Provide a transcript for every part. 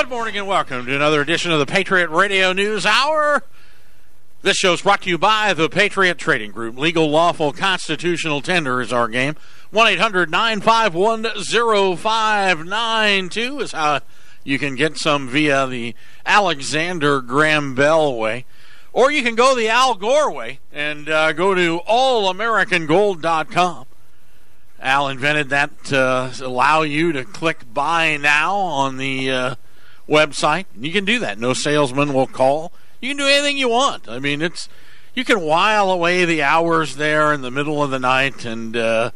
Good morning and welcome to another edition of the Patriot Radio News Hour. This show is brought to you by the Patriot Trading Group. Legal, lawful, constitutional tender is our game. 1 800 951 0592 is how you can get some via the Alexander Graham Bell way. Or you can go the Al Gore way and uh, go to allamericangold.com. Al invented that to allow you to click buy now on the uh, website. You can do that. No salesman will call. You can do anything you want. I mean, it's you can while away the hours there in the middle of the night, and uh,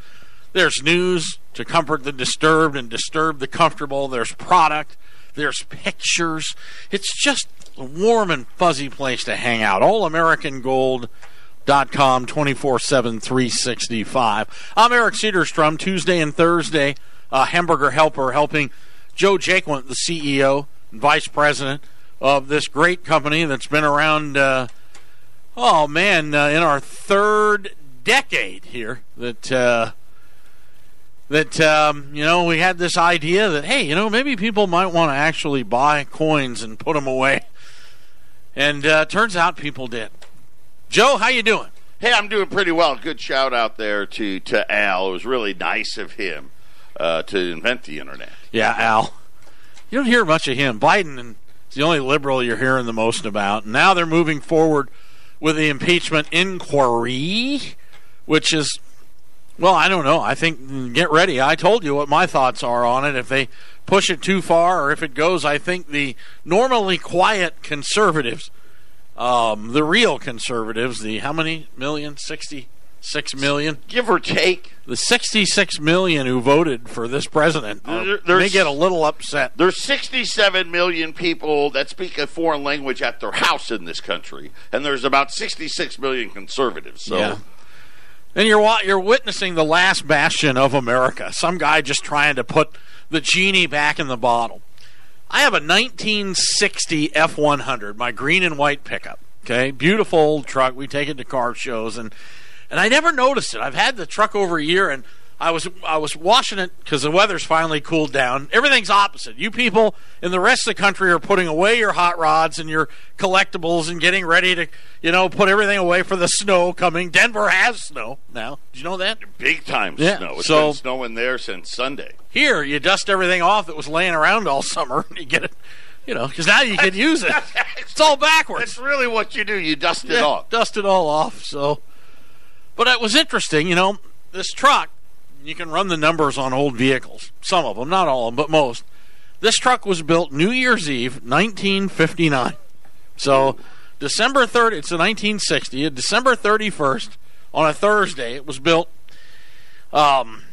there's news to comfort the disturbed and disturb the comfortable. There's product. There's pictures. It's just a warm and fuzzy place to hang out. AllAmericanGold.com American Gold dot com 24 7 365 i'm eric cedarstrom tuesday and thursday uh, hamburger helper helping joe jaquint the ceo vice president of this great company that's been around uh, oh man uh, in our third decade here that uh, that um, you know we had this idea that hey you know maybe people might want to actually buy coins and put them away and uh, turns out people did Joe, how you doing? Hey, I'm doing pretty well. Good shout out there to, to Al. It was really nice of him uh, to invent the internet. Yeah, Al. You don't hear much of him. Biden is the only liberal you're hearing the most about. Now they're moving forward with the impeachment inquiry, which is, well, I don't know. I think, get ready. I told you what my thoughts are on it. If they push it too far or if it goes, I think the normally quiet conservatives – um, the real conservatives, the how many million? 66 million? Give or take. The 66 million who voted for this president uh, are, may get a little upset. There's 67 million people that speak a foreign language at their house in this country, and there's about 66 million conservatives. So. Yeah. And you're you're witnessing the last bastion of America. Some guy just trying to put the genie back in the bottle. I have a 1960 F100, my green and white pickup. Okay, beautiful old truck. We take it to car shows, and and I never noticed it. I've had the truck over a year, and I was I was washing it because the weather's finally cooled down. Everything's opposite. You people in the rest of the country are putting away your hot rods and your collectibles and getting ready to, you know, put everything away for the snow coming. Denver has snow now. Did you know that? Big time yeah. snow. It's so, been snowing there since Sunday. Here, you dust everything off that was laying around all summer. and You get it, you know, because now you can use it. It's all backwards. That's really what you do. You dust it yeah, off. Dust it all off. So, but it was interesting. You know, this truck you can run the numbers on old vehicles. Some of them, not all of them, but most. This truck was built New Year's Eve, 1959. So December 3rd, it's a 1960. December 31st, on a Thursday, it was built. Um,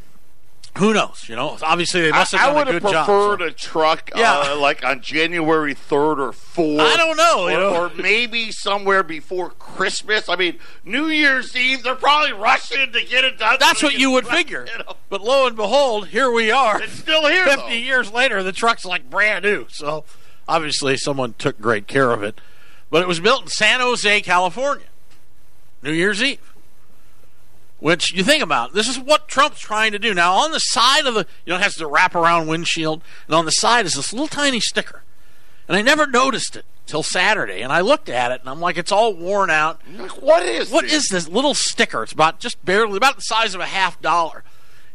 who knows? You know, obviously they must have I, done I would a good have job. preferred so. a truck, Yeah. uh, like on January third or fourth. I don't know, or, you know. or maybe somewhere before Christmas. I mean, New Year's Eve, they're probably rushing to get it done. That's what you would figure. you know. But lo and behold, here we are. It's still here. 50 though. years later, the truck's like brand new. So obviously, someone took great care of it. But it was built in San Jose, California, New Year's Eve. Which you think about, this is what Trump's trying to do. Now, on the side of the, you know, it has the wraparound windshield, and on the side is this little tiny sticker. And I never noticed it till Saturday. And I looked at it, and I'm like, it's all worn out. Like, what is What this? is this little sticker? It's about just barely about the size of a half dollar.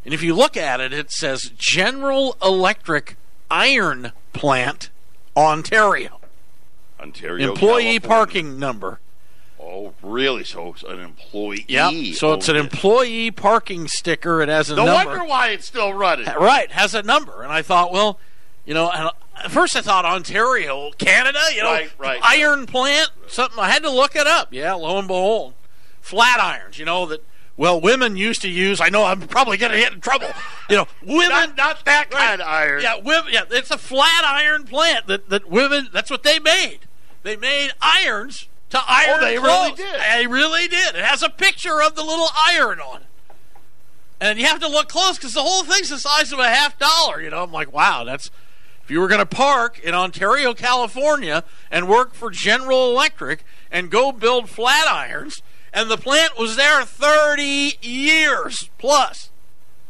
And if you look at it, it says General Electric Iron Plant, Ontario. Ontario Employee California. parking number. Oh, really? So it's an employee. Yep. So oh, it's an it. employee parking sticker. It has a No number. No wonder why it's still running. Right, has a number. And I thought, well, you know, uh, at first I thought Ontario, Canada, you know, Right, right. iron plant, something. I had to look it up. Yeah, lo and behold, flat irons. You know that. Well, women used to use. I know I'm probably going to get in trouble. You know, women. Not, not that kind of iron. Yeah, women. Yeah, it's a flat iron plant that that women. That's what they made. They made irons to iron. Oh, they really did. They really did. It has a picture of the little iron on it. And you have to look close because the whole thing's the size of a half dollar. You know, I'm like, wow, that's. If you were going to park in Ontario, California, and work for General Electric and go build flat irons, and the plant was there 30 years plus.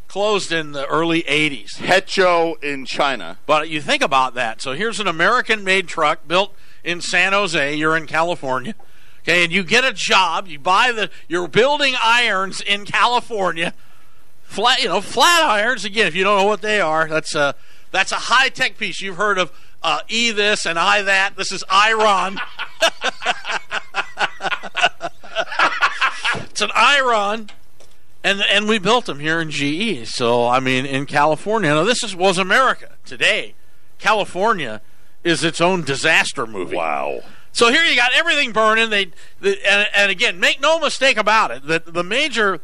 closed in the early 80s. Hecho in China. But you think about that. So here's an American made truck built in San Jose. You're in California. Okay, and you get a job. You buy the. You're building irons in California. Flat, you know, flat irons. Again, if you don't know what they are, that's a that's a high tech piece. You've heard of uh, E this and I that. This is Iron. it's an Iron, and and we built them here in GE. So I mean, in California. Now this is was America today. California is its own disaster movie. Wow. So here you got everything burning. They, the, and, and again, make no mistake about it. That the major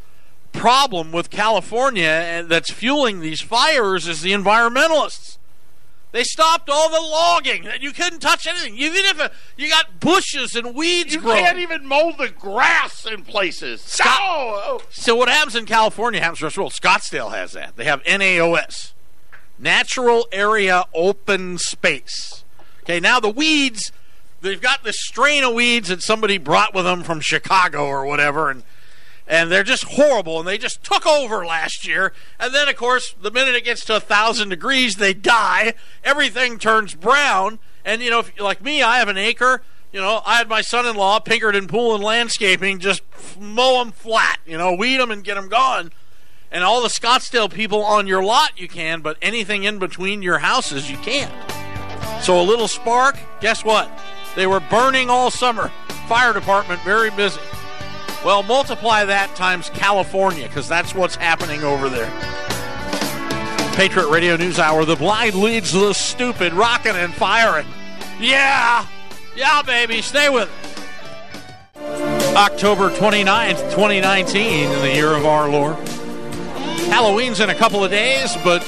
problem with California and that's fueling these fires is the environmentalists. They stopped all the logging. You couldn't touch anything. Even if uh you got bushes and weeds You growing. can't even mow the grass in places. Scott-! So what happens in California happens to us. Well, Scottsdale has that. They have NAOS, Natural Area Open Space. Okay, now the weeds, they've got this strain of weeds that somebody brought with them from Chicago or whatever, and and they're just horrible, and they just took over last year. And then, of course, the minute it gets to a thousand degrees, they die. Everything turns brown. And you know, if, like me, I have an acre. You know, I had my son-in-law, Pinkerton Pool and Landscaping, just mow them flat. You know, weed them and get them gone. And all the Scottsdale people on your lot, you can, but anything in between your houses, you can't. So a little spark, guess what? They were burning all summer. Fire department very busy. Well, multiply that times California because that's what's happening over there. Patriot Radio News Hour. The blind leads the stupid, rocking and firing. Yeah, yeah, baby, stay with it. October 29th, 2019, in the year of our Lord. Halloween's in a couple of days, but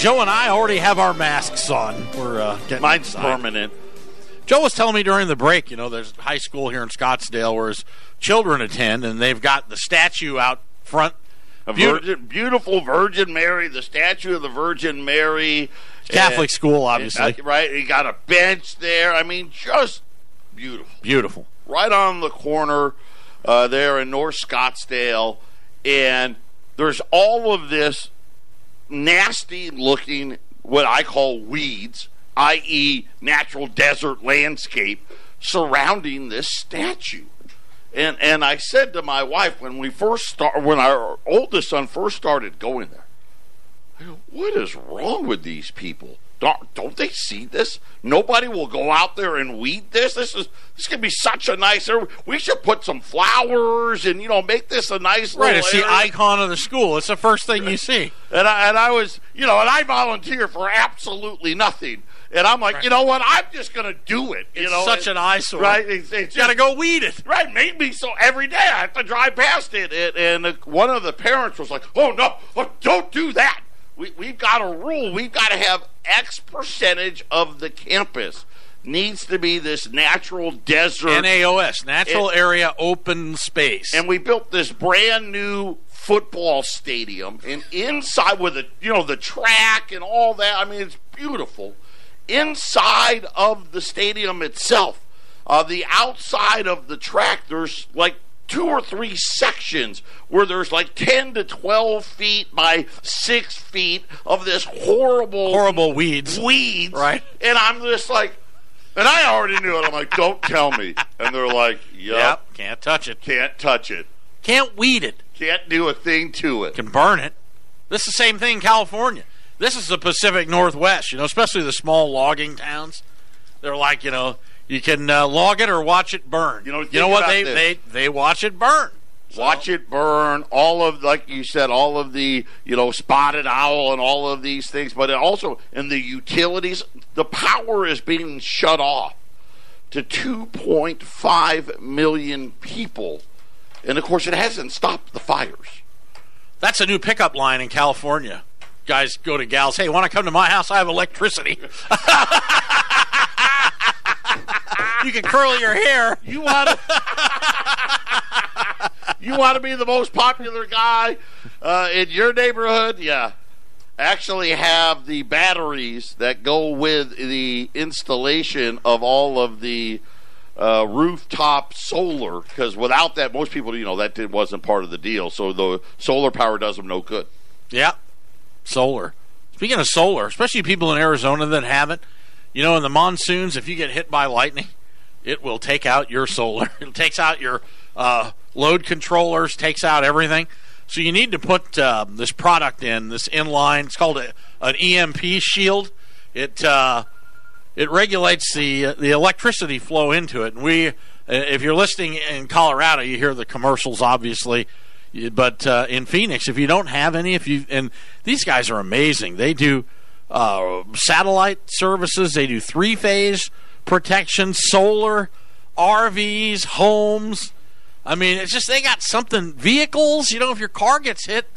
Joe and I already have our masks on. We're uh, getting Mine's inside. permanent. Joe was telling me during the break, you know, there's high school here in Scottsdale where his children attend, and they've got the statue out front. A virgin, beautiful Virgin Mary, the statue of the Virgin Mary. Catholic And- school, obviously. Uh, right? You got a bench there. I mean, just beautiful. Beautiful. Right on the corner uh, there in North Scottsdale. And there's all of this nasty looking, what I call weeds, i.e., natural desert landscape surrounding this statue. And and I said to my wife when we first start when our oldest son first started going there, I go, what is wrong with these people? Don't, don't they see this? Nobody will go out there and weed this. This is this could be such a nice area. We should put some flowers and you know make this a nice Right, little it's the icon of the school. It's the first thing you see. And I, and I was, you know, and I volunteer for absolutely nothing. And I'm like, you know what? I'm just going to do it. You It's know, such and- an eyesore. Right? It's, it's You got to go weed it. Right, maybe so every day I have to drive past it, and, and one of the parents was like, "Oh no, oh, don't do that. We we've got a rule. We've got to have X percentage of the campus needs to be this natural desert." NAOS, Natural It- Area Open Space. and we built this brand new football stadium, and inside with the you know the track and all that. I mean, it's beautiful. Inside of the stadium itself, uh, the outside of the track, there's like two or three sections where there's like 10 to 12 feet by 6 feet of this horrible Horrible weeds. weeds. Right. And I'm just like, and I already knew it. I'm like, don't tell me. And they're like, yep, Yep, can't touch it. can't touch it. Can't weed it. Can't do a thing to it. Can burn it. This is the same thing in California. This is the Pacific Northwest, you know, especially the small logging towns. They're like, you know, you can uh, log it or watch it burn. You know, you know what? They, this. they they watch it burn. So- Watch it burn. All of, like you said, all of the, you know, spotted owl and all of these things. But it also, in the utilities, the power is being shut off to 2.5 million people. And of course, it hasn't stopped the fires. That's a new pickup line in California. Guys go to gals, hey, want to come to my house? I have electricity. you can curl your hair. You want to. you want to be the most popular guy uh, in your neighborhood? Yeah. Actually, have the batteries that go with the installation of all of the uh, rooftop solar. Because without that, most people, you know, that did, wasn't part of the deal. So the solar power does them no good. Yeah. solar. Speaking of solar, especially people in Arizona that have it, you know, in the monsoons, if you get hit by lightning, it will take out your solar. It takes out your uh, load controllers, takes out everything. So you need to put uh, this product in, this inline. It's called a, an EMP shield. It uh, it regulates the the electricity flow into it. And we, uh, if you're listening in Colorado, you hear the commercials, obviously. But uh, in Phoenix, if you don't have any, if you and these guys are amazing. They do uh, satellite services. They do three phase protection, solar, RVs, homes. I mean, it's just they got something. Vehicles, you know, if your car gets hit,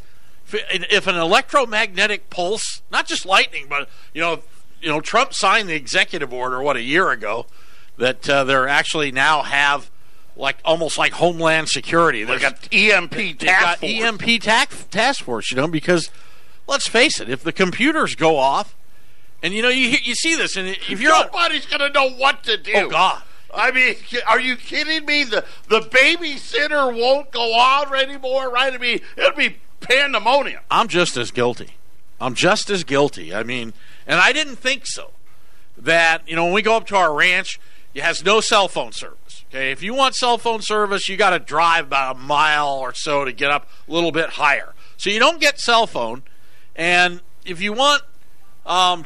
if an electromagnetic pulse, not just lightning, but you know, you know, Trump signed the executive order what a year ago that uh, they're actually now have like almost like Homeland Security. They got EMP task force. EMP task force, you know, because let's face it, if the computers go off, and you know you you see this, and if you're nobody's going to know what to do. Oh God. I mean, are you kidding me? The the babysitter won't go on anymore, right? I mean, it'll be pandemonium. I'm just as guilty. I'm just as guilty. I mean, and I didn't think so. That you know, when we go up to our ranch, it has no cell phone service. Okay, if you want cell phone service, you got to drive about a mile or so to get up a little bit higher. So you don't get cell phone, and if you want um,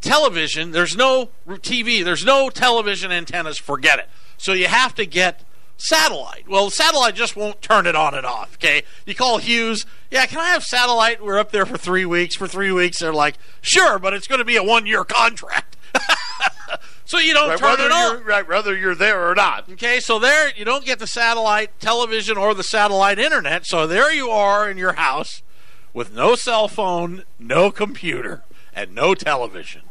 television, there's no TV, there's no television antennas. Forget it. So you have to get satellite. Well, satellite just won't turn it on and off. Okay, you call Hughes. Yeah, can I have satellite? We're up there for three weeks. For three weeks, they're like, sure, but it's going to be a one-year contract. so you don't right, turn it on. Right, whether you're there or not. Okay, so there you don't get the satellite television or the satellite internet. So there you are in your house with no cell phone, no computer, and no television.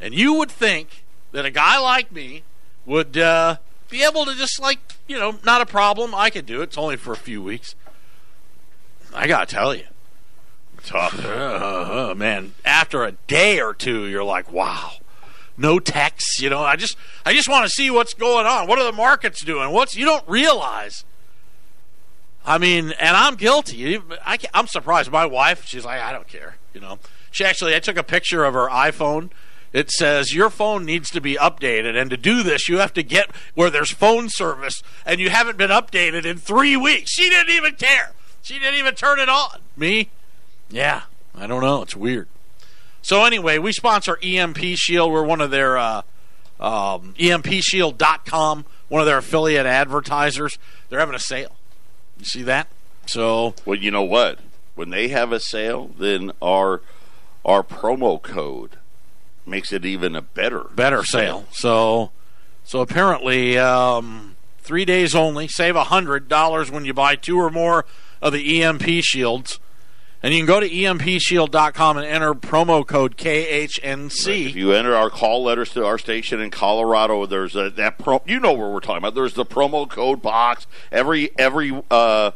And you would think that a guy like me would uh, be able to just like you know, not a problem. I could do it. It's only for a few weeks. I gotta tell you, tough. Uh, uh, man, after a day or two, you're like, wow no texts. You know, I just I just want to see what's going on. What are the markets doing? What's you don't realize. I mean, and I'm guilty. I, am surprised. My wife, she's like, I don't care. You know, she actually, I took a picture of her iPhone. It says your phone needs to be updated, and to do this, you have to get where there's phone service, and you haven't been updated in three weeks. She didn't even care. She didn't even turn it on. Me, yeah, I don't know. It's weird. So anyway, we sponsor EMP Shield. We're one of their uh, um, EMPShield.com, one of their affiliate advertisers. They're having a sale. You see that? So well, you know what? When they have a sale, then our our promo code makes it even a better better sale. So so apparently, um, three days only. Save a hundred dollars when you buy two or more of the EMP shields. And you can go to empshield.com and enter promo code KHNC. If you enter our call letters to our station in Colorado, there's a that pro, you know where we're talking about. There's the promo code box. Every every uh,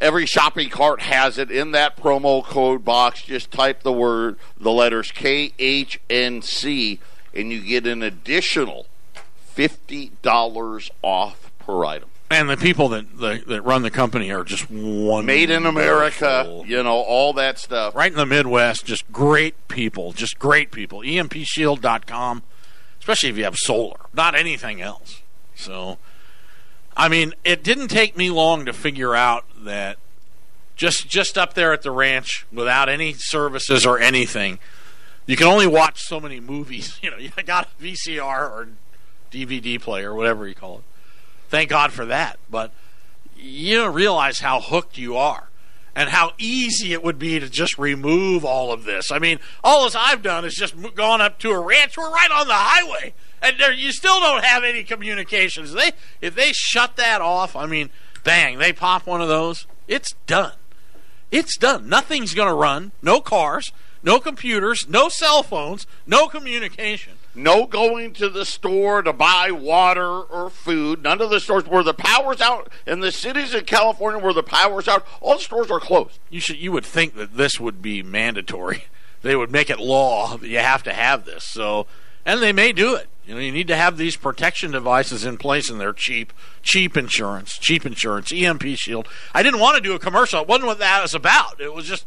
every shopping cart has it in that promo code box. Just type the word the letters KHNC and you get an additional $50 off per item. And the people that, that, that run the company are just one made in America, you know, all that stuff. Right in the Midwest, just great people, just great people. EMPShield.com, especially if you have solar, not anything else. So, I mean, it didn't take me long to figure out that just just up there at the ranch without any services or anything, you can only watch so many movies. You know, you got a VCR or DVD player, whatever you call it Thank God for that. But you don't realize how hooked you are and how easy it would be to just remove all of this. I mean, all this I've done is just gone up to a ranch. We're right on the highway, and you still don't have any communications. They if they shut that off, I mean, bang, they pop one of those. It's done. It's done. Nothing's going to run. No cars, no computers, no cell phones, no communication no going to the store to buy water or food. None of the stores where the power's out in the cities of California where the power's out, all the stores are closed. You should you would think that this would be mandatory. They would make it law that you have to have this. So and they may do it. You know, you need to have these protection devices in place, and they're cheap. Cheap insurance, cheap insurance, EMP Shield. I didn't want to do a commercial. It wasn't what that was about. It was just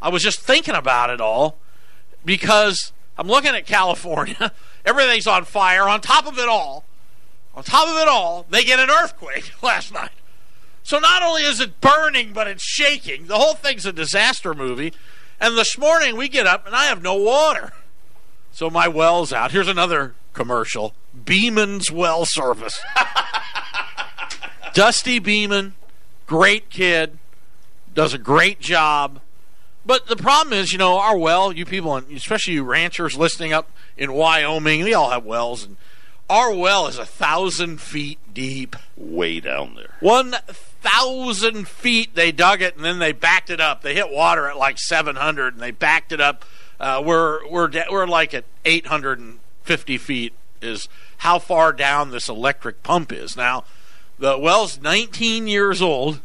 I was just thinking about it all because I'm looking at California. Everything's on fire. On top of it all, on top of it all, they get an earthquake last night. So not only is it burning, but it's shaking. The whole thing's a disaster movie. And this morning we get up and I have no water. So my well's out. Here's another commercial Beeman's Well Service. Dusty Beeman, great kid, does a great job. But the problem is, you know, our well, you people, and especially you ranchers listening up in Wyoming, we all have wells, and our well is a thousand feet deep. Way down there. One thousand feet they dug it, and then they backed it up. They hit water at like seven hundred, and they backed it up. Uh, we're we're we're like at eight hundred and fifty feet is how far down this electric pump is. Now, the well's nineteen years old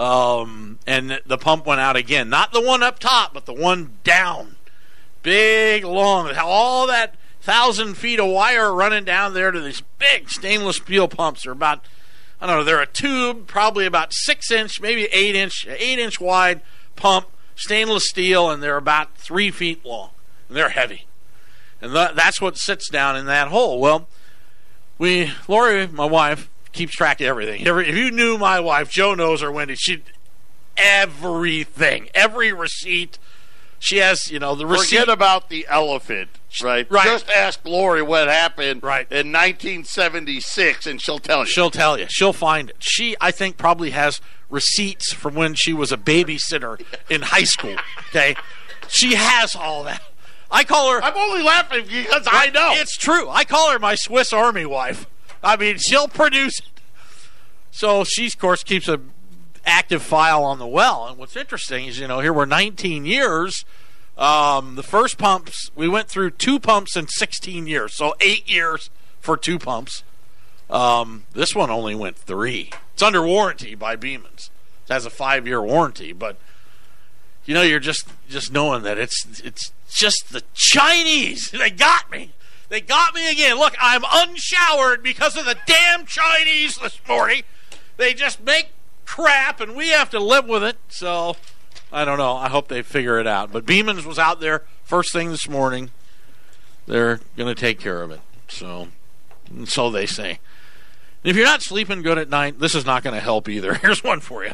um, and the pump went out again. Not the one up top, but the one down. Big, long. All that thousand feet of wire running down there to these big stainless steel pumps. They're about, I don't know, they're a tube, probably about six inch, maybe eight inch, eight inch wide pump, stainless steel, and they're about three feet long. And they're heavy. And that's what sits down in that hole. Well, we, Lori, my wife, keeps track of everything. If you knew my wife, Joe knows her, Wendy. She everything, every receipt. She has, you know, the receipt. Forget about the elephant, right? Right. Just ask Lori what happened Right. in 1976, and she'll tell you. She'll tell you. She'll find it. She, I think, probably has receipts from when she was a babysitter in high school. Okay, she has all that. I call her. I'm only laughing because I know. It's true. I call her my Swiss Army wife. I mean, she'll produce it. So she, of course, keeps a active file on the well. And what's interesting is, you know, here we're 19 years. Um, the first pumps, we went through two pumps in 16 years, so eight years for two pumps. Um, this one only went three. It's under warranty by Beeman's. It has a five year warranty, but you know, you're just just knowing that it's it's just the Chinese. They got me. They got me again. Look, I'm unshowered because of the damn Chinese this morning. They just make crap, and we have to live with it. So I don't know. I hope they figure it out. But Beeman's was out there first thing this morning. They're going to take care of it. So, so they say. If you're not sleeping good at night, this is not going to help either. Here's one for you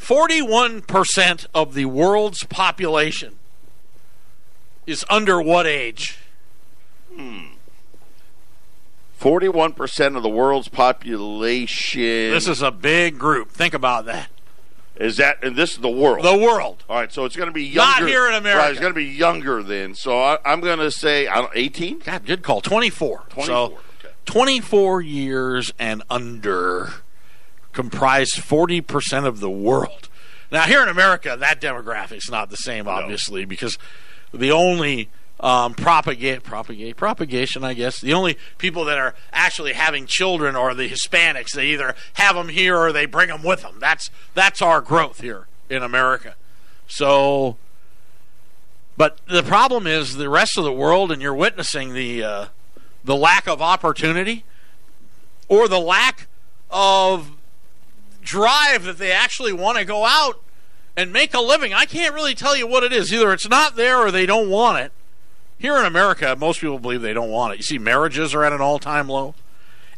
41% of the world's population is under what age? 41% of the world's population. This is a big group. Think about that. is that, and this is the world. The world. All right, so it's going to be Not younger. here in America. Right, it's going to be younger then. So I, I'm going to say 18. God, good call. 24. 24, So, okay. 24 years and under comprise 40% of the world. Now, here in America, that demographic is not the same, obviously, because the only um, propagate, propagate, propagation, I guess, the only people that are actually having children are the Hispanics. They either have them here or they bring them with them. That's that's our growth here in America. So, but the problem is the rest of the world, and you're witnessing the uh, the lack of opportunity or the lack of drive that they actually want to go out and make a living. I can't really tell you what it is. Either it's not there or they don't want it. Here in America, most people believe they don't want it. You see, marriages are at an all time low.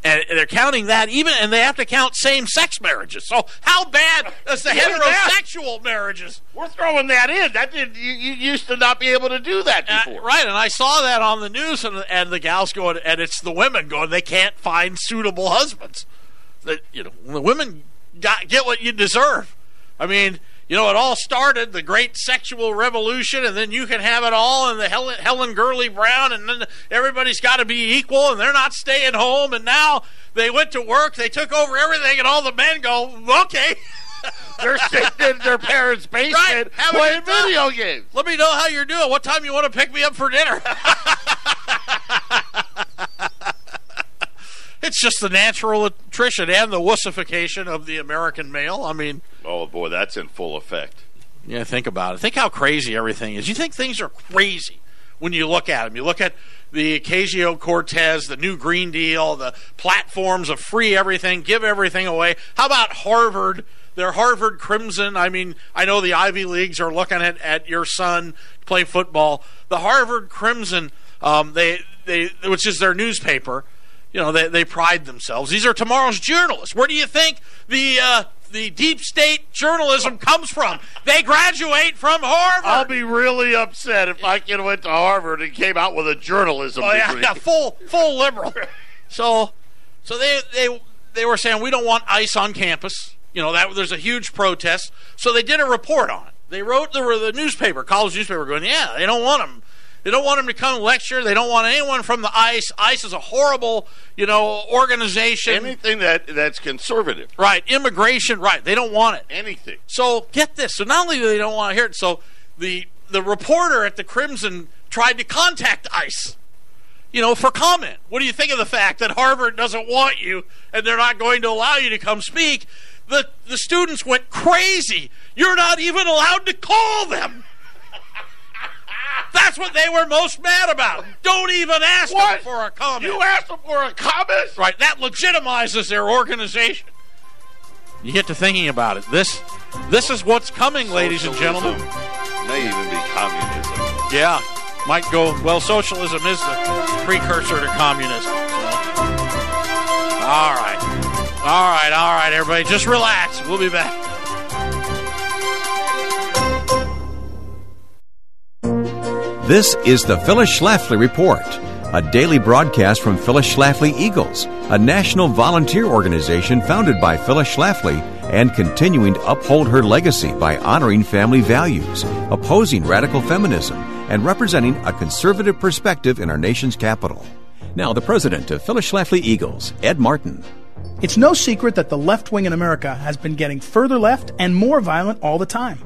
And they're counting that even, and they have to count same sex marriages. So, how bad is the heterosexual marriages? We're throwing that in. That did you, you used to not be able to do that Uh, before. right, and I saw that on the news, and, and the gals going, and it's the women going, they can't find suitable husbands. That you know, the women got get what you deserve. I mean, you know, it all started the great sexual revolution, and then you can have it all, and the Helen, Helen Gurley Brown, and then everybody's got to be equal, and they're not staying home, and now they went to work, they took over everything, and all the men go, okay. They're sitting in their parents' basement Right, playing video games. Let me know how you're doing. What time you want to pick me up for dinner? it's just the natural attrition and the wussification of the American male. I mean, Oh boy, that's in full effect. yeah, think about it. Think how crazy everything is. You think things are crazy when you look at them. You look at the Ocasio Cortez, the New Green Deal, the platforms of free everything, give everything away. How about Harvard They're Harvard Crimson. I mean, I know the Ivy Leagues are looking at, at your son play football. The Harvard Crimson, um, they they which is their newspaper. You know, they, they pride themselves. These are tomorrow's journalists. Where do you think the uh, the deep state journalism comes from? They graduate from Harvard. I'll be really upset if my kid went to Harvard and came out with a journalism oh, yeah, degree. yeah, full full liberal. So, so they they they were saying we don't want ICE on campus. You know that there's a huge protest. So they did a report on it. They wrote the the newspaper, college newspaper, going, yeah, they don't want them. They don't want him to come lecture. They don't want anyone from the ICE. ICE is a horrible, you know, organization. Anything that that's conservative. Right. Immigration. Right. They don't want it. Anything. So get this. So not only do they don't want to hear it, so the the reporter at the Crimson tried to contact ICE you know, for comment. What do you think of the fact that Harvard doesn't want you and they're not going to allow you to come speak? The the students went crazy. You're not even allowed to call them. That's what they were most mad about. Don't even ask What? them for a comment. You asked them for a comment? Right, that legitimizes their organization. You get to thinking about it. This this is what's coming, ladies and gentlemen. Socialism May even be communism. Yeah, might go. Well, socialism is the precursor to communism. So. All right, all right, all right, everybody, just relax. We'll be back. This is the Phyllis Schlafly Report, a daily broadcast from Phyllis Schlafly Eagles, a national volunteer organization founded by Phyllis Schlafly and continuing to uphold her legacy by honoring family values, opposing radical feminism, and representing a conservative perspective in our nation's capital. Now, the president of Phyllis Schlafly Eagles, Ed Martin. It's no secret that the left wing in America has been getting further left and more violent all the time.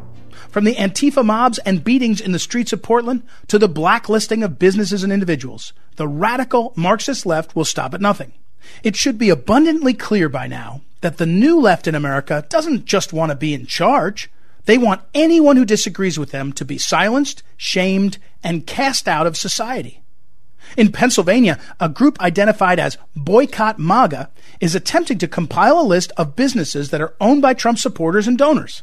From the Antifa mobs and beatings in the streets of Portland to the blacklisting of businesses and individuals, the radical Marxist left will stop at nothing. It should be abundantly clear by now that the new left in America doesn't just want to be in charge. They want anyone who disagrees with them to be silenced, shamed, and cast out of society. In Pennsylvania, a group identified as Boycott MAGA is attempting to compile a list of businesses that are owned by Trump supporters and donors.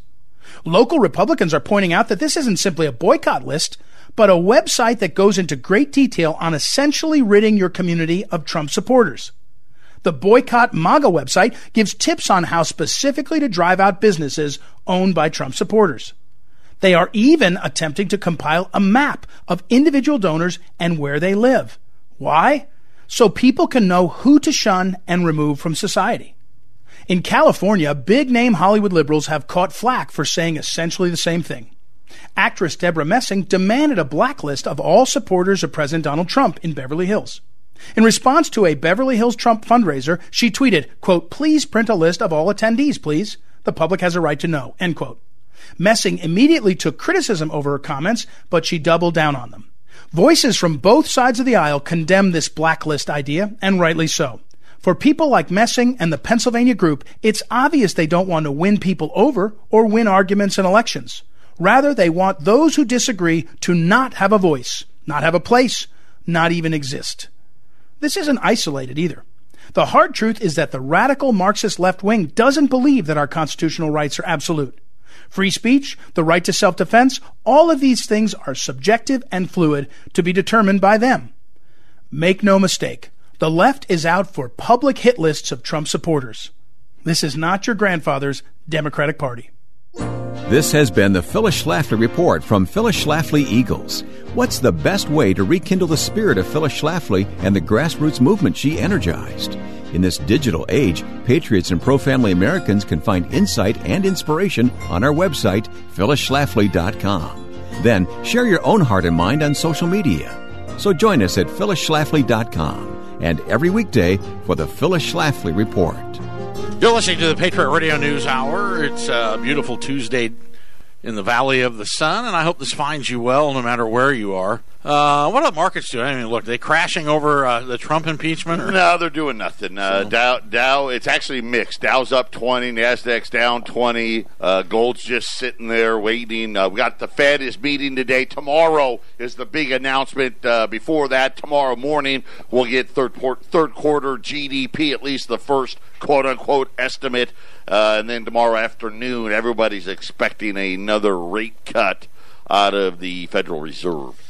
Local Republicans are pointing out that this isn't simply a boycott list, but a website that goes into great detail on essentially ridding your community of Trump supporters. The Boycott MAGA website gives tips on how specifically to drive out businesses owned by Trump supporters. They are even attempting to compile a map of individual donors and where they live. Why? So people can know who to shun and remove from society. In California, big name Hollywood liberals have caught flack for saying essentially the same thing. Actress Debra Messing demanded a blacklist of all supporters of President Donald Trump in Beverly Hills. In response to a Beverly Hills Trump fundraiser, she tweeted, quote, please print a list of all attendees, please. The public has a right to know, end quote. Messing immediately took criticism over her comments, but she doubled down on them. Voices from both sides of the aisle condemn this blacklist idea, and rightly so. For people like Messing and the Pennsylvania group, it's obvious they don't want to win people over or win arguments in elections. Rather, they want those who disagree to not have a voice, not have a place, not even exist. This isn't isolated either. The hard truth is that the radical Marxist left wing doesn't believe that our constitutional rights are absolute. Free speech, the right to self defense, all of these things are subjective and fluid to be determined by them. Make no mistake, the left is out for public hit lists of Trump supporters. This is not your grandfather's Democratic Party. This has been the Phyllis Schlafly Report from Phyllis Schlafly Eagles. What's the best way to rekindle the spirit of Phyllis Schlafly and the grassroots movement she energized? In this digital age, patriots and pro family Americans can find insight and inspiration on our website, phyllisschlafly.com. Then share your own heart and mind on social media. So join us at phyllisschlafly.com and every weekday for the Phyllis Schlafly Report. You're listening to the Patriot Radio News Hour. It's a beautiful Tuesday in the Valley of the Sun, and I hope this finds you well no matter where you are. Uh, what are the markets doing? I mean, look, they crashing over uh, the Trump impeachment? Or? No, they're doing nothing. Uh, so. Dow, Dow, it's actually mixed. Dow's up 20, Nasdaq's down 20. Uh, gold's just sitting there waiting. Uh, we got the Fed is meeting today. Tomorrow is the big announcement. Uh, before that, tomorrow morning we'll get third port, third quarter GDP, at least the first quote unquote estimate, and then tomorrow afternoon everybody's expecting another rate cut out of the Federal Reserve.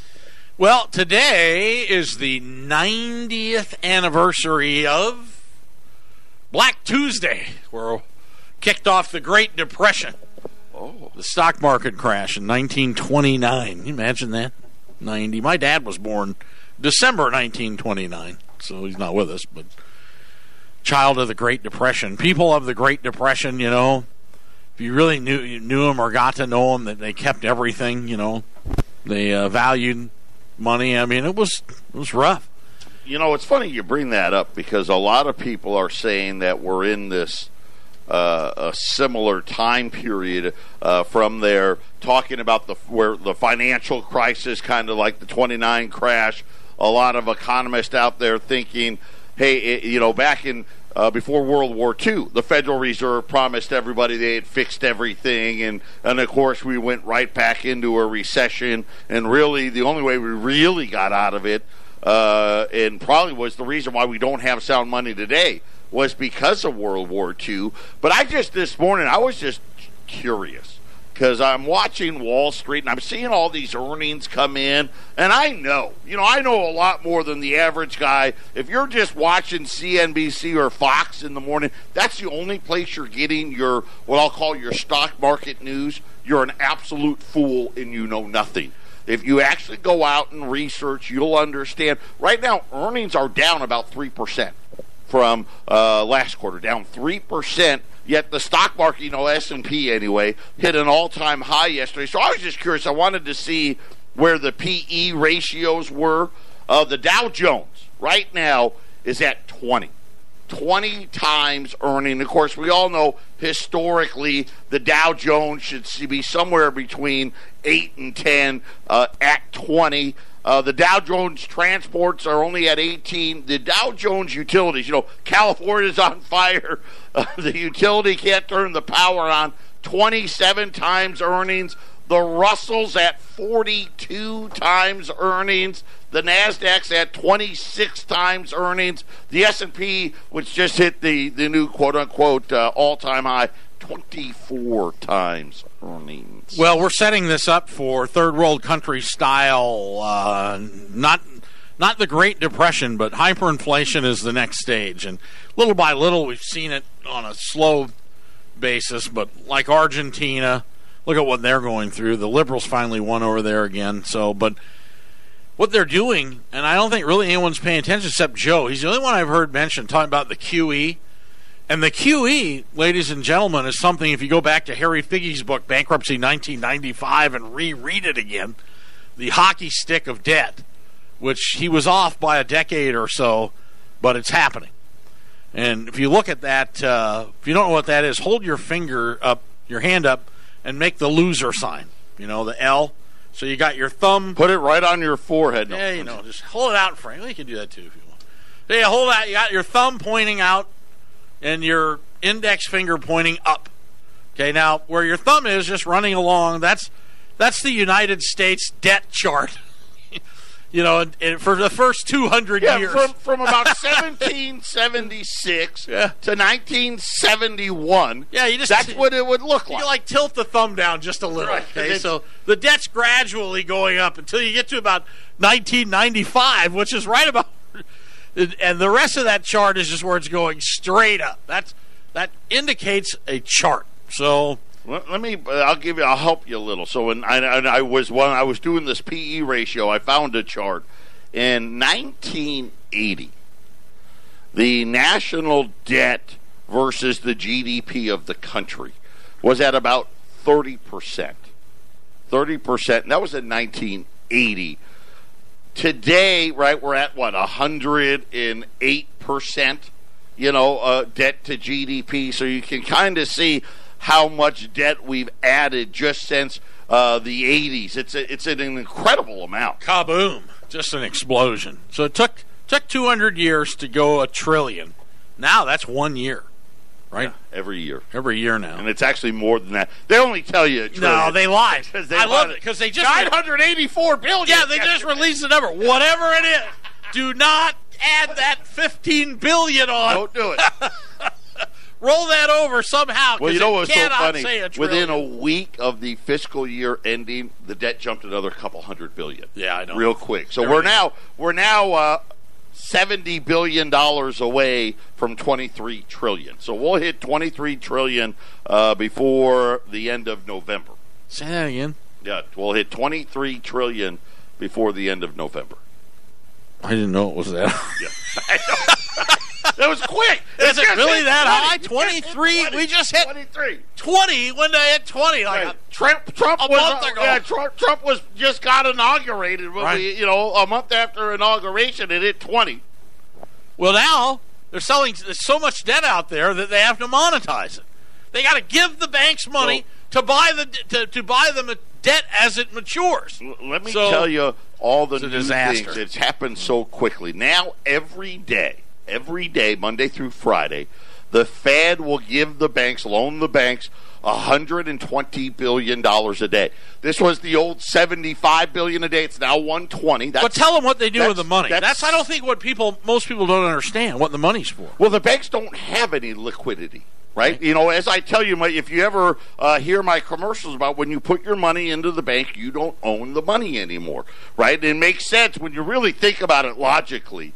Well, today is the 90th anniversary of Black Tuesday, where kicked off the Great Depression. Oh. The stock market crash in 1929. Can you imagine that? 90. My dad was born December 1929, so he's not with us, but child of the Great Depression. People of the Great Depression, you know, if you really knew knew them or got to know them, that they kept everything, you know, they uh, valued money. I mean, it was it was rough. You know, it's funny you bring that up because a lot of people are saying that we're in this uh, a similar time period uh, from there, talking about the where the financial crisis, kind of like the '29 crash. A lot of economists out there thinking, "Hey, it, you know, back in uh, before World War II, the Federal Reserve promised everybody they had fixed everything, and and of course we went right back into a recession. And really, the only way we really got out of it, uh, and probably was the reason why we don't have sound money today, was because of World War II. But I just this morning I was just curious because I'm watching Wall Street and I'm seeing all these earnings come in, and I know, you know, I know a lot more than the average guy. If you're just watching CNBC or Fox in the morning, that's the only place you're getting your what I'll call your stock market news. You're an absolute fool and you know nothing. If you actually go out and research, you'll understand. Right now, earnings are down about three percent from uh, last quarter, down three percent Yet the stock market, you know, S and P anyway, hit an all-time high yesterday. So I was just curious. I wanted to see where the PE ratios were. Uh, the Dow Jones right now is at 20. 20 times earning. Of course, we all know historically the Dow Jones should be somewhere between 8 and 10 uh, at 20. Uh, the Dow Jones transports are only at 18. The Dow Jones utilities, you know, California's on fire. Uh, the utility can't turn the power on. 27 times earnings. The Russell's at 42 times earnings. The Nasdaq's at 26 times earnings. The S&P, which just hit the, the new quote-unquote uh, all-time high, 24 times Well, we're setting this up for third world country style, uh, not not the Great Depression, but hyperinflation is the next stage. And little by little, we've seen it on a slow basis, but like Argentina, look at what they're going through. The liberals finally won over there again. So, but what they're doing, and I don't think really anyone's paying attention except Joe. He's the only one I've heard mention talking about the QE and the QE, ladies and gentlemen, is something if you go back to Harry Figgie's book, Bankruptcy 1995, and reread it again, the hockey stick of debt, which he was off by a decade or so, but it's happening. And if you look at that, uh, if you don't know what that is, hold your finger up, your hand up, and make the loser sign. You know, the L. So you got your thumb. Put it right on your forehead. Yeah, you know, just hold it out. Well, you can do that too if you want. So you hold that. You got your thumb pointing out and your index finger pointing up. Okay, now where your thumb is just running along, that's that's the United States debt chart. you know, and, and for the first 200 yeah, years. From, from about 1776 yeah. to 1971. Yeah, you just that's what it would look like. You like tilt the thumb down just a little. Right. Okay, so the debt's gradually going up until you get to about 1995, which is right about and the rest of that chart is just where it's going straight up. That's that indicates a chart. So let me. Uh, I'll give you. I'll help you a little. So when I, I was when I was doing this PE ratio, I found a chart in 1980. The national debt versus the GDP of the country was at about 30 percent. 30 percent. That was in 1980. Today, right, we're at what, 108%, you know, uh, debt to GDP. So you can kind of see how much debt we've added just since uh, the 80s. It's a, it's an incredible amount. Kaboom! Just an explosion. So it took took 200 years to go a trillion. Now that's one year, right? Every year. Every year now. And it's actually more than that. They only tell you no, they lie. They I love it because they just 984 billion. yeah they just released the number. Whatever it is, do not add that 15 billion on. Don't do it. Roll that over somehow. Well, you know what's so funny? a Within a week of the fiscal year ending, the debt jumped another couple hundred billion. Yeah, I know. Real quick. So There we're now we're now uh, seventy billion dollars away from twenty three trillion. So we'll hit twenty three trillion uh, before the end of November. Say that again. Yeah, we'll hit twenty three trillion before the end of November. I didn't know it was that. That was quick. Is it really that 20. high? It just hit 23? 20. We just hit- 23. 20 when they hit 20. Like Right. Uh, Trump, Trump a was uh, ago. Yeah, Trump, Trump was just got inaugurated. When Right. we, you know, a month after inauguration, it hit twenty. Well, now they're selling. There's so much debt out there that they have to monetize it. They got to give the banks money to buy the to, to buy the debt as it matures. Let me So- tell you all the a new disaster. things. It's happened so quickly. Now, every day, every day, Monday through Friday, the Fed will give the banks, loan the banks, $120 billion a day. This was the old 75 billion a day. It's now 120 That's But tell them what they do with the money. that's- That's, I don't think what people most people don't understand what the money's for. Well, the banks don't have any liquidity, right? You know, as I tell you, if you ever uh, hear my commercials about when you put your money into the bank, you don't own the money anymore, right? It makes sense when you really think about it logically.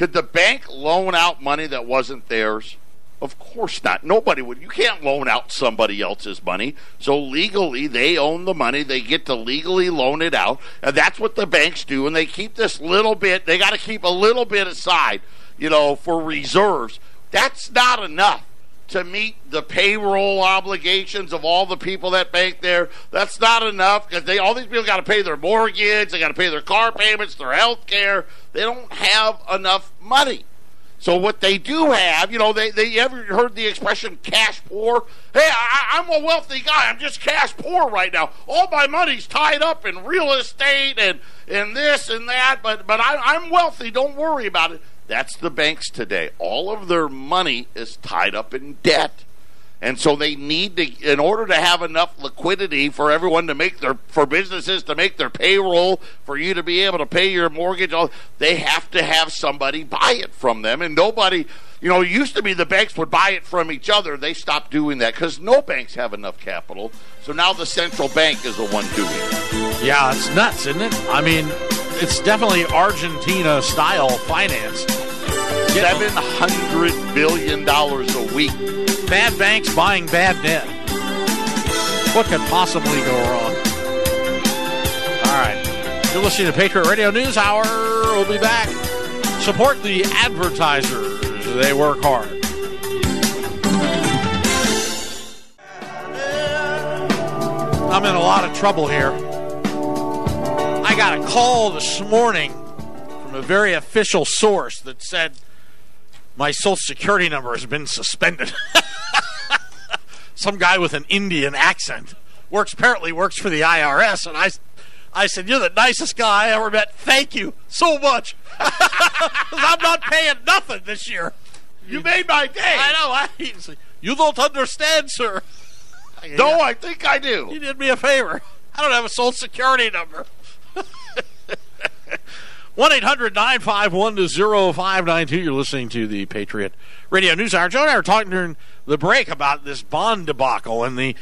Could the bank loan out money that wasn't theirs? Of course not. Nobody would. You can't loan out somebody else's money. So legally, they own the money. They get to legally loan it out. And that's what the banks do. And they keep this little bit, they got to keep a little bit aside, you know, for reserves. That's not enough to meet the payroll obligations of all the people that bank there. That's not enough because they all these people got to pay their mortgage, they got to pay their car payments, their health care. They don't have enough money. So what they do have, you know, they they ever heard the expression cash poor? Hey, I, I'm a wealthy guy. I'm just cash poor right now. All my money's tied up in real estate and and this and that. But but I, I'm wealthy. Don't worry about it. That's the banks today. All of their money is tied up in debt. And so they need to, in order to have enough liquidity for everyone to make their, for businesses to make their payroll, for you to be able to pay your mortgage, all, they have to have somebody buy it from them. And nobody, you know, it used to be the banks would buy it from each other. They stopped doing that because no banks have enough capital. So now the central bank is the one doing it. Yeah, it's nuts, isn't it? I mean, it's definitely Argentina style finance. Seven hundred billion dollars a week. Bad banks buying bad debt. What could possibly go wrong? All right. You're listening to Patriot Radio News Hour. We'll be back. Support the advertisers. They work hard. I'm in a lot of trouble here. I got a call this morning from a very official source that said my social security number has been suspended. Some guy with an Indian accent works apparently works for the IRS, and I, I said, "You're the nicest guy I ever met. Thank you so much. I'm not paying nothing this year." You made my day. I know. I, you don't understand, sir. No, I think I do. You did me a favor. I don't have a social security number. 1 800 951 0592. You're listening to the Patriot Radio News Hour. Joe and I were talking during the break about this bond debacle and the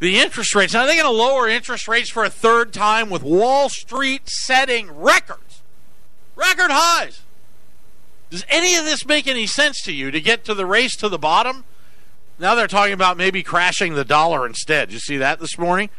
the interest rates. Now, are they going to lower interest rates for a third time with Wall Street setting records? Record highs. Does any of this make any sense to you to get to the race to the bottom? Now they're talking about maybe crashing the dollar instead. You see that this morning?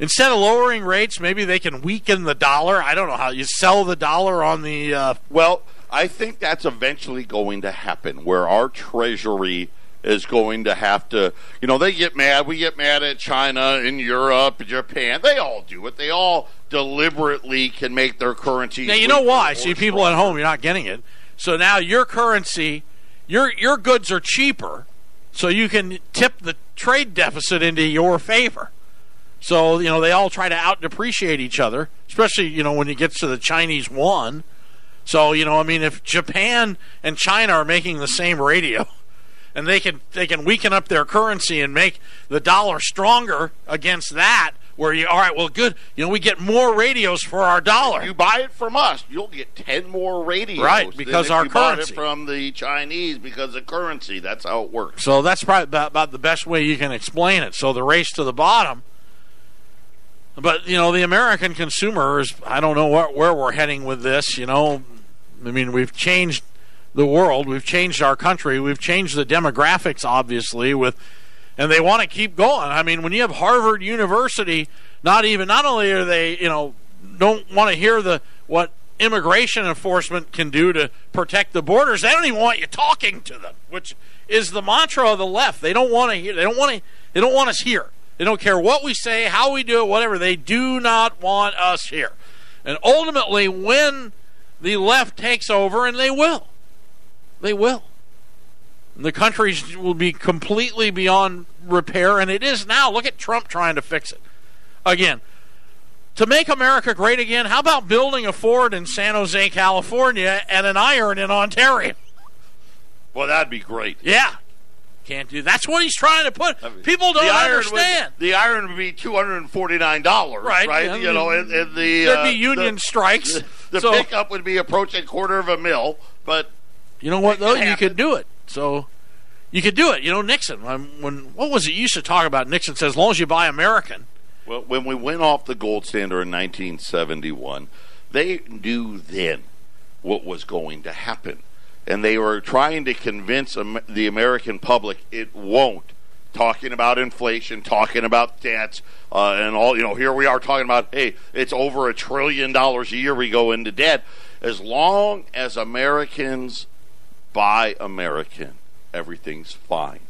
Instead of lowering rates, maybe they can weaken the dollar. I don't know how you sell the dollar on the. Uh, Well, I think that's eventually going to happen where our treasury is going to have to, you know, they get mad. We get mad at China and Europe, and Japan. They all do it. They all deliberately can make their currency. now you know why. See, people at home, you're not getting it. So now your currency, your your goods are cheaper so you can tip the trade deficit into your favor. So you know they all try to out depreciate each other, especially you know when it gets to the Chinese one. So you know, I mean, if Japan and China are making the same radio, and they can they can weaken up their currency and make the dollar stronger against that, where you all right, well, good, you know, we get more radios for our dollar. You buy it from us, you'll get ten more radios, Right, because our you currency. it from the Chinese because of currency. That's how it works. So that's probably about, about the best way you can explain it. So the race to the bottom. But you know, the American consumers. I don't know what, where we're heading with this. You know, I mean, we've changed the world, we've changed our country, we've changed the demographics, obviously, with, and they want to keep going. I mean, when you have Harvard University, not even not only are they, you know, don't want to hear the what immigration enforcement can do to protect the borders. They don't even want you talking to them, which is the mantra of the left. They don't want to hear. They don't want to. They don't want us here. They don't care what we say, how we do it, whatever. They do not want us here. And ultimately, when the left takes over, and they will, they will. The country will be completely beyond repair, and it is now. Look at Trump trying to fix it. Again, to make America great again, how about building a Ford in San Jose, California, and an iron in Ontario? Well, that'd be great. Yeah. Can't do that's what he's trying to put. People don't the understand. Would, the iron would be two hundred and forty nine dollars, Right, right? I you mean, know, and, and the There'd uh, be union the, strikes. The, the so, pickup would be approaching quarter of a mil, but you know what though? You could do it. So you could do it. You know, Nixon. When what was it? You used to talk about Nixon says, as long as you buy American. Well, when we went off the gold standard in 1971, they knew then what was going to happen. And they were trying to convince the American public it won't. Talking about inflation, talking about debts, uh, and all, you know, here we are talking about, hey, it's over a trillion dollars a year we go into debt. As long as Americans buy American, everything's fine.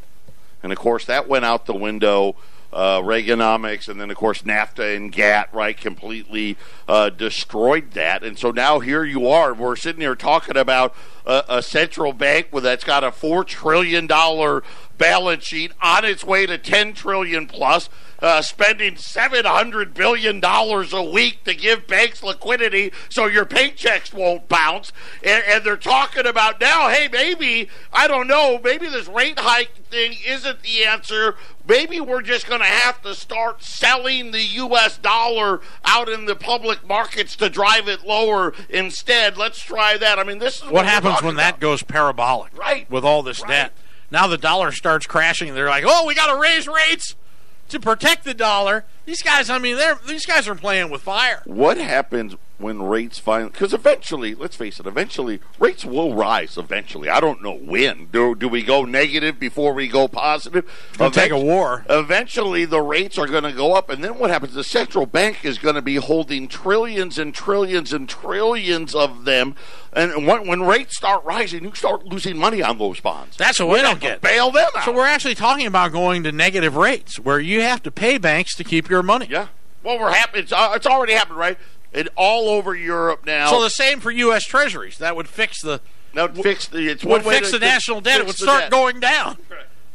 And of course, that went out the window. Uh, Reaganomics, and then of course NAFTA and GATT, right, completely uh, destroyed that. And so now here you are. We're sitting here talking about a, a central bank with that's got a four trillion dollar balance sheet on its way to ten trillion plus, uh, spending seven hundred billion dollars a week to give banks liquidity so your paychecks won't bounce. And, and they're talking about now, hey, maybe I don't know, maybe this rate hike thing isn't the answer. Maybe we're just going to have to start selling the U.S. dollar out in the public markets to drive it lower instead. Let's try that. I mean, this is what, What happens talking when that goes parabolic? Right. With all this Right. debt. Now the dollar starts crashing. They're like, oh, we got to raise rates to protect the dollar. These guys, I mean, they're these guys are playing with fire. What happens when rates finally? Because eventually, let's face it, eventually rates will rise. Eventually, I don't know when. Do do we go negative before we go positive? gonna take a war. Eventually, the rates are going to go up, and then what happens? The central bank is going to be holding trillions and trillions and trillions of them, and when, when rates start rising, you start losing money on those bonds. That's what we don't get. Bail them out. So we're actually talking about going to negative rates, where you have to pay banks to keep your money. yeah. Well, we're happy. It's, uh, it's already happened, right? It all over Europe now. So the same for U.S. Treasuries. That would fix the Now fix the it's would fix to- the national debt. It would start debt. going down.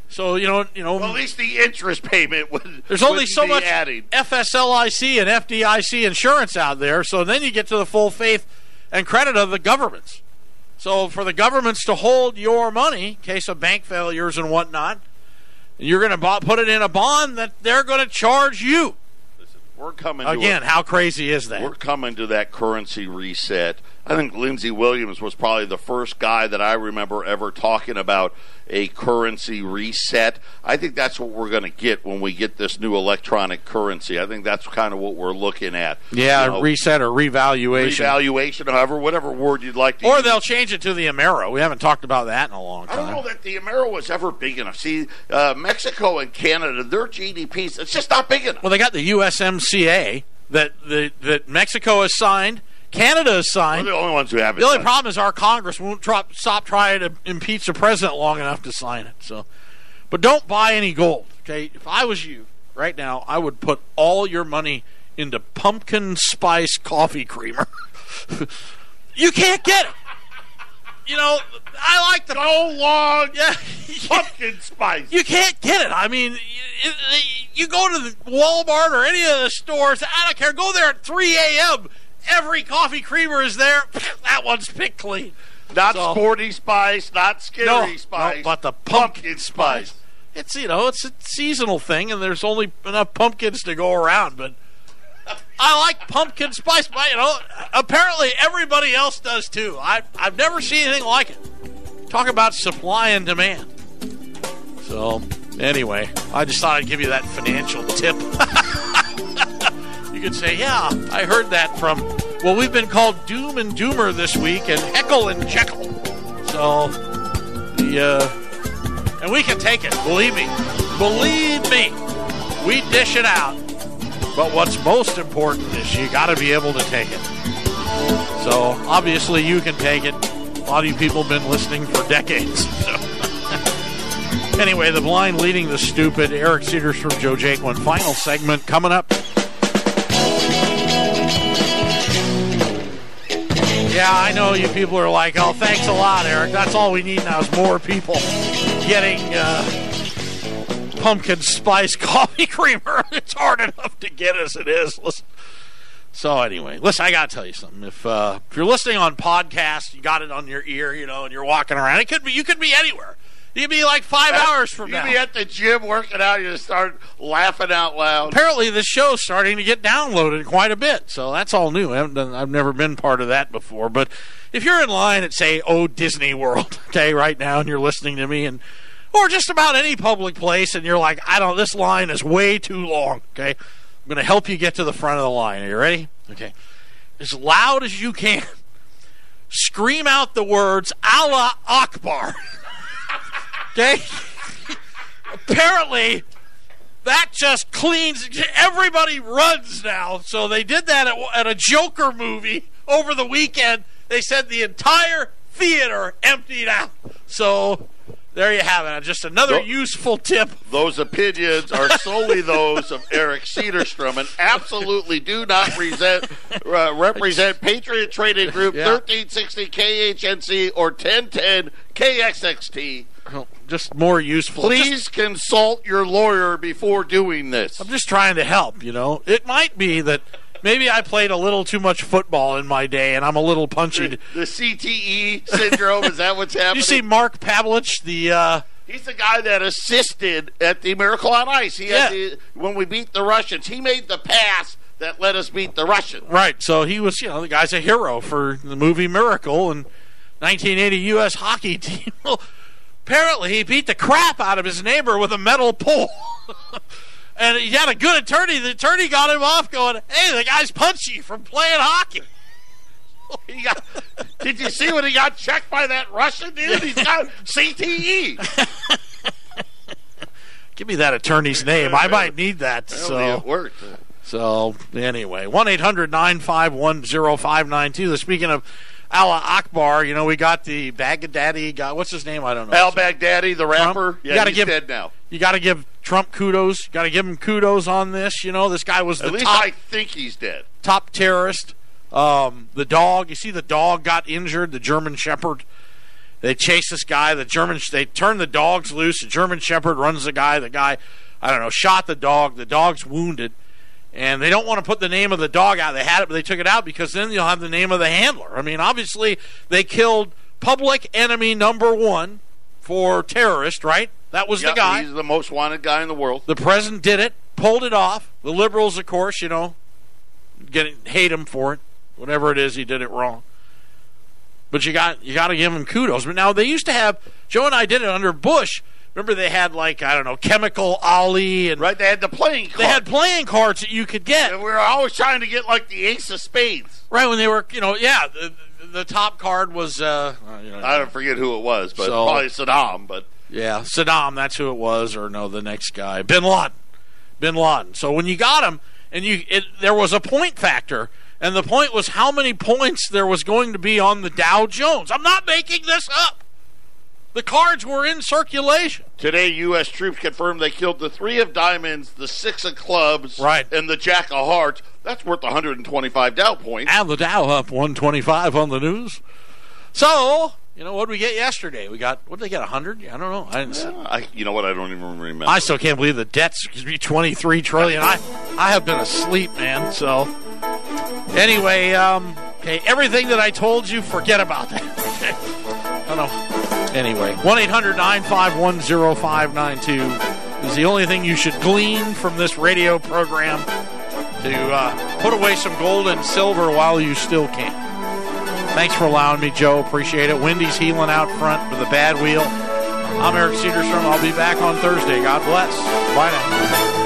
So you know, you know, Well, at least the interest payment would. there's only so much adding. FSLIC and FDIC insurance out there. So then you get to the full faith and credit of the governments. So for the governments to hold your money in case of bank failures and whatnot, you're going to put it in a bond that they're going to charge you. We're coming to Again, a- how crazy is that? we're coming to that currency reset. I think Lindsey Williams was probably the first guy that I remember ever talking about a currency reset. I think that's what we're going to get when we get this new electronic currency. I think that's kind of what we're looking at. yeah, You know, reset or revaluation. revaluation, however, whatever word you'd like to or use. they'll change it to the Amero. We haven't talked about that in a long time. I don't know that the Amero was ever big enough. See, uh, Mexico and Canada, their GDPs, it's just not big enough. Well, they got the USMCA that the, that Mexico has signed, Canada has We're signed. the only ones who have it. The only done. problem is our Congress won't try, stop trying to impeach the president long enough to sign it. So, but don't buy any gold. Okay, if I was you right now, I would put all your money into pumpkin spice coffee creamer. you can't get it. you know, I like the Go long yeah. pumpkin spice. You can't get it. I mean, you, you go to the Walmart or any of the stores. I don't care. Go there at 3 a.m. Every coffee creamer is there. That one's picked clean. Not So- sporty spice, not scary No, spice. no, but the pumpkin spice. It's you know, it's a seasonal thing, and there's only enough pumpkins to go around. But I like pumpkin spice. But you know, apparently everybody else does too. I I've never seen anything like it. Talk about supply and demand. So anyway, I just thought I'd give you that financial tip. you could say, yeah, I heard that from. Well, we've been called Doom and Doomer this week, and Heckle and Jeckle. So the uh, and we can take it. Believe me, believe me, we dish it out. But what's most important is you got to be able to take it. So obviously you can take it. A lot of you people have been listening for decades. So. anyway, the blind leading the stupid. Eric Cedarstrom Joe Jake. One final segment coming up. Yeah, I know you people are like, oh, thanks a lot, Eric. That's all we need now is more people getting uh, pumpkin spice coffee creamer. It's hard enough to get as it is. Listen. So anyway, listen, I gotta tell you something. If uh, if you're listening on podcast, you got it on your ear, you know, and you're walking around, it could be you could be anywhere. You could be like five hours from you now. be at the gym working out, you just start laughing out loud. apparently the show's starting to get downloaded quite a bit so that's all new. I haven't done, i've never been part of that before but if you're in line at say oh disney world okay right now and you're listening to me and or just about any public place and you're like i don't this line is way too long okay i'm going to help you get to the front of the line. Are you ready? Okay. As loud as you can scream out the words allah akbar okay? Apparently that just cleans everybody runs now. So they did that at, at a joker movie over the weekend. They said the entire theater emptied out. So there you have it. Just another useful tip. Those opinions are solely those of Eric Cedarstrom and absolutely do not present, uh, represent Patriot Trading Group, Yeah. 1360 KHNC, or 1010 KXXT. Just more useful Just- Please consult your lawyer before doing this. i'm just trying to help you know it might be that maybe i played a little too much football in my day and i'm a little punchy The CTE syndrome, is that what's happening? you see Mark Pavelich the uh He's the guy that assisted at the Miracle on Ice. He had Yeah. the, when we beat the Russians. He made the pass that let us beat the Russians. Right. So he was, you know, the guy's a hero for the movie Miracle and 1980 U.S. hockey team. Well, apparently, he beat the crap out of his neighbor with a metal pole. and he had a good attorney. The attorney got him off going, hey, the guy's punchy from playing hockey. He got, did you see when he got checked by that Russian dude? He's got. CTE. Give me that attorney's name. I might need that. So So, it worked. so anyway, 1 800 951 0592. Speaking of Allah Akbar, you know, we got the Baghdadi guy. What's his name? I don't know. Al Baghdadi, the rapper, Trump? yeah, You gotta he's give- dead now. You got to give Trump kudos. You got to give him kudos on this. You know, this guy was the At least top I think he's dead. top terrorist. Um, the dog. You see, the dog got injured. The German Shepherd. They chase this guy. The German. They turn the dogs loose. The German Shepherd runs the guy. The guy, I don't know, shot the dog. The dog's wounded, and they don't want to put the name of the dog out. They had it, but they took it out because then you'll have the name of the handler. I mean, obviously, they killed public enemy number one for terrorist. Right? That was Yep, the guy. He's the most wanted guy in the world. The president did it, pulled it off. The liberals, of course, you know, get hate him for it. Whatever it is, he did it wrong. But you got you got to give him kudos. But now they used to have Joe and I did it under Bush. Remember they had like I don't know Chemical Ali and Right? They had the playing card. they had playing cards that you could get and we were always trying to get like the ace of spades. right when they were you know yeah the, the top card was uh, uh, you know, I don't forget who it was, but So- probably Saddam. But Yeah, Saddam, that's who it was, or no, the next guy, Bin Laden. Bin Laden. So when you got him, and you, it, there was a point factor, and the point was how many points there was going to be on the Dow Jones. I'm not making this up. The cards were in circulation. today, U.S. troops confirmed they killed the three of diamonds, the six of clubs, Right. and the jack of hearts. That's worth 125 Dow points. And the Dow up 125 on the news. So You know what did we get yesterday? We got what did they get? hundred? I don't know. I didn't. see. I, you know what? I don't even remember. I still can't believe the debt's going to be twenty three trillion. I I have been asleep, man. So anyway, um, okay, everything that I told you, forget about that. I don't know. Anyway, one 592 is the only thing you should glean from this radio program to uh, put away some gold and silver while you still can. Thanks for allowing me, Joe. Appreciate it. Wendy's healing out front with a bad wheel. I'm Eric Cedarstrom. I'll be back on Thursday. God bless. Bye now.